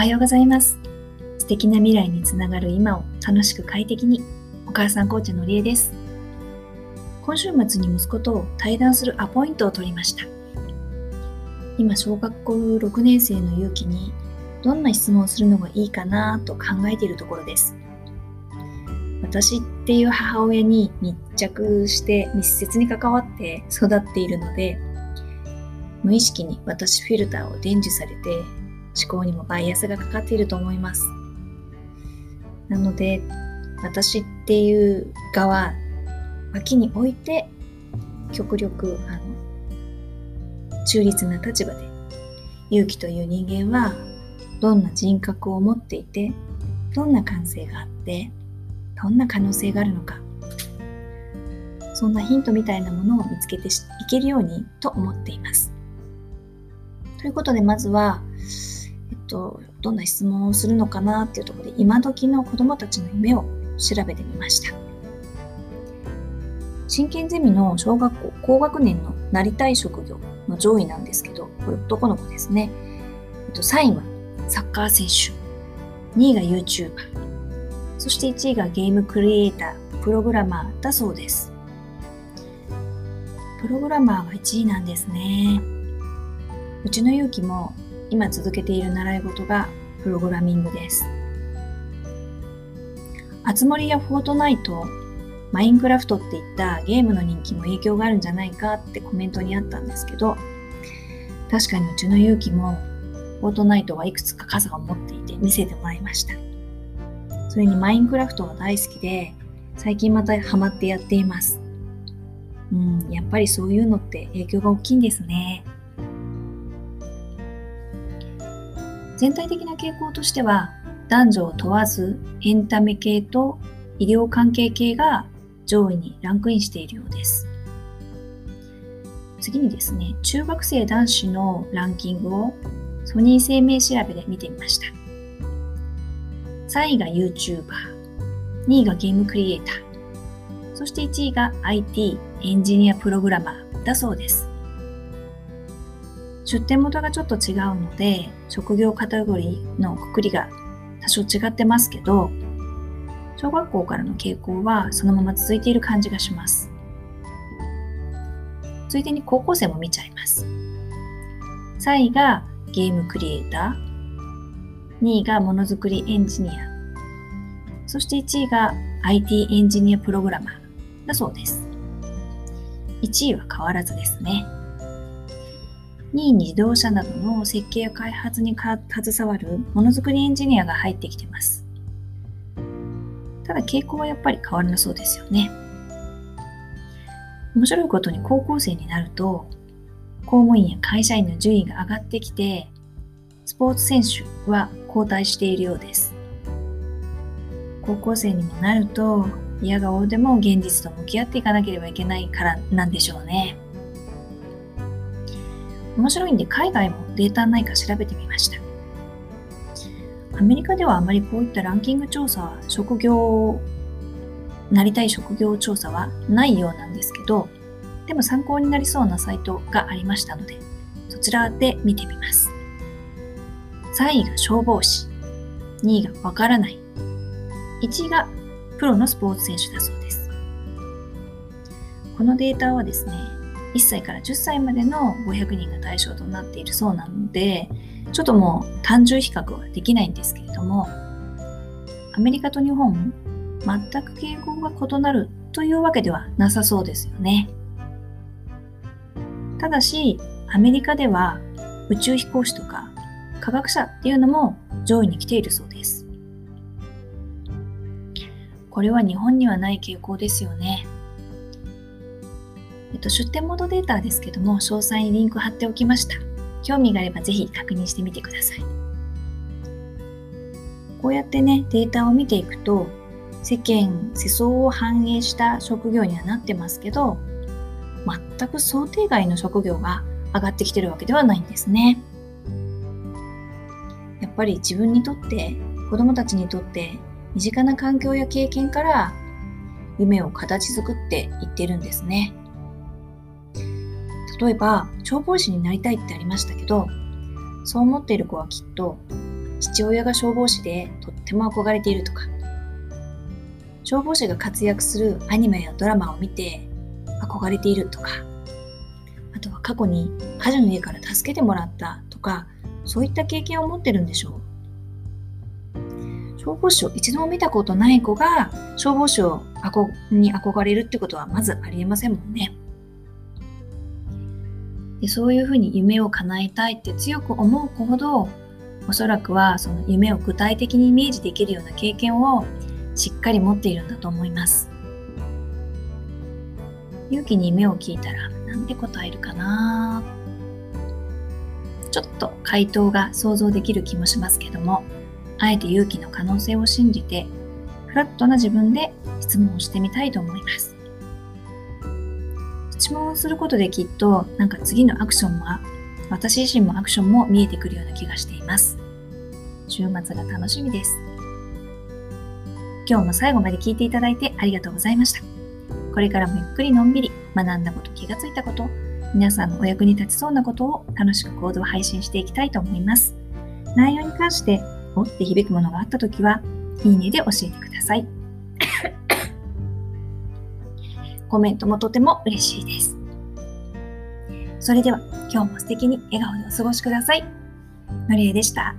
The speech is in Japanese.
おはようございます。素敵な未来につながる今を楽しく快適に。お母さんコーチのりえです。今週末に息子と対談するアポイントを取りました。今小学校6年生の勇気にどんな質問をするのがいいかなと考えているところです。私っていう母親に密着して密接に関わって育っているので無意識に私フィルターを伝授されて思考にもバイアスがかかっていると思いますなので私っていう側脇に置いて極力あの中立な立場で勇気という人間はどんな人格を持っていてどんな感性があってどんな可能性があるのかそんなヒントみたいなものを見つけていけるようにと思っています。ということでまずは、と、どんな質問をするのかなっていうところで今時の子どもたちの夢を調べてみました。真剣ゼミの小学校高学年のなりたい職業の上位なんですけど、これ男の子ですね。えっと、3位はサッカー選手、2位が YouTuber、そして1位がゲームクリエイター、プログラマーだそうです。プログラマーが1位なんですね。うちの勇気も今続けている習い事がプログラミングです。あつ森やフォートナイト、マインクラフトっていったゲームの人気も影響があるんじゃないかってコメントにあったんですけど、確かにうちの勇気もフォートナイトはいくつか傘を持っていて見せてもらいました。それにマインクラフトが大好きで、最近またハマってやっています。うん、やっぱりそういうのって影響が大きいんですね。全体的な傾向としては、男女を問わずエンタメ系と医療関係系が上位にランクインしているようです。次にですね、中学生男子のランキングをソニー生命調べで見てみました。3位が YouTuber、2位がゲームクリエイター、そして1位が IT エンジニアプログラマーだそうです。出典元がちょっと違うので、職業カテゴリーのくくりが多少違ってますけど、小学校からの傾向はそのまま続いている感じがします。ついでに高校生も見ちゃいます。3位がゲームクリエイター、2位がものづくりエンジニア、そして1位が IT エンジニアプログラマーだそうです。1位は変わらずですね。2位に自動車などの設計や開発に携わるものづくりエンジニアが入ってきてます。ただ傾向はやっぱり変わらなそうですよね。面白いことに高校生になると公務員や会社員の順位が上がってきてスポーツ選手は交代しているようです。高校生にもなると、嫌がおうでも現実と向き合っていかなければいけないからなんでしょうね。面白いんで海外もデータないか調べてみました。アメリカではあまりこういったランキング調査は職業、なりたい職業調査はないようなんですけど、でも参考になりそうなサイトがありましたので、そちらで見てみます。3位が消防士、2位がわからない、1位がプロのスポーツ選手だそうです。このデータはですね、1歳から10歳までの500人が対象となっているそうなので、ちょっともう単純比較はできないんですけれども、アメリカと日本、全く傾向が異なるというわけではなさそうですよね。ただし、アメリカでは宇宙飛行士とか科学者っていうのも上位に来ているそうです。これは日本にはない傾向ですよね。と、出展モードデータですけども、詳細にリンク貼っておきました。興味があればぜひ確認してみてください。こうやってね、データを見ていくと、世間、世相を反映した職業にはなってますけど、全く想定外の職業が上がってきてるわけではないんですね。やっぱり自分にとって子供たちにとって身近な環境や経験から夢を形作っていってるんですね例えば消防士になりたいってありましたけどそう思っている子はきっと父親が消防士でとっても憧れているとか消防士が活躍するアニメやドラマを見て憧れているとかあとは過去に火事の家から助けてもらったとかそういった経験を持ってるんでしょう消防士を一度も見たことない子が消防士をに憧れるってことはまずありえませんもんね。でそういうふうに夢を叶えたいって強く思う子ほどおそらくはその夢を具体的にイメージできるような経験をしっかり持っているんだと思います。勇気に夢を聞いたら何て答えるかなちょっと回答が想像できる気もしますけどもあえて勇気の可能性を信じてフラットな自分で質問をしてみたいと思います質問をすることできっとなんか次のアクションは私自身もアクションも見えてくるような気がしています。週末が楽しみです。今日も最後まで聞いていただいてありがとうございました。これからもゆっくりのんびり学んだこと気がついたこと皆さんのお役に立ちそうなことを楽しく行動配信していきたいと思います。内容に関しておって響くものがあったときはいいねで教えてください。コメントもとても嬉しいですそれでは今日も素敵に笑顔でお過ごしくださいのりえでした。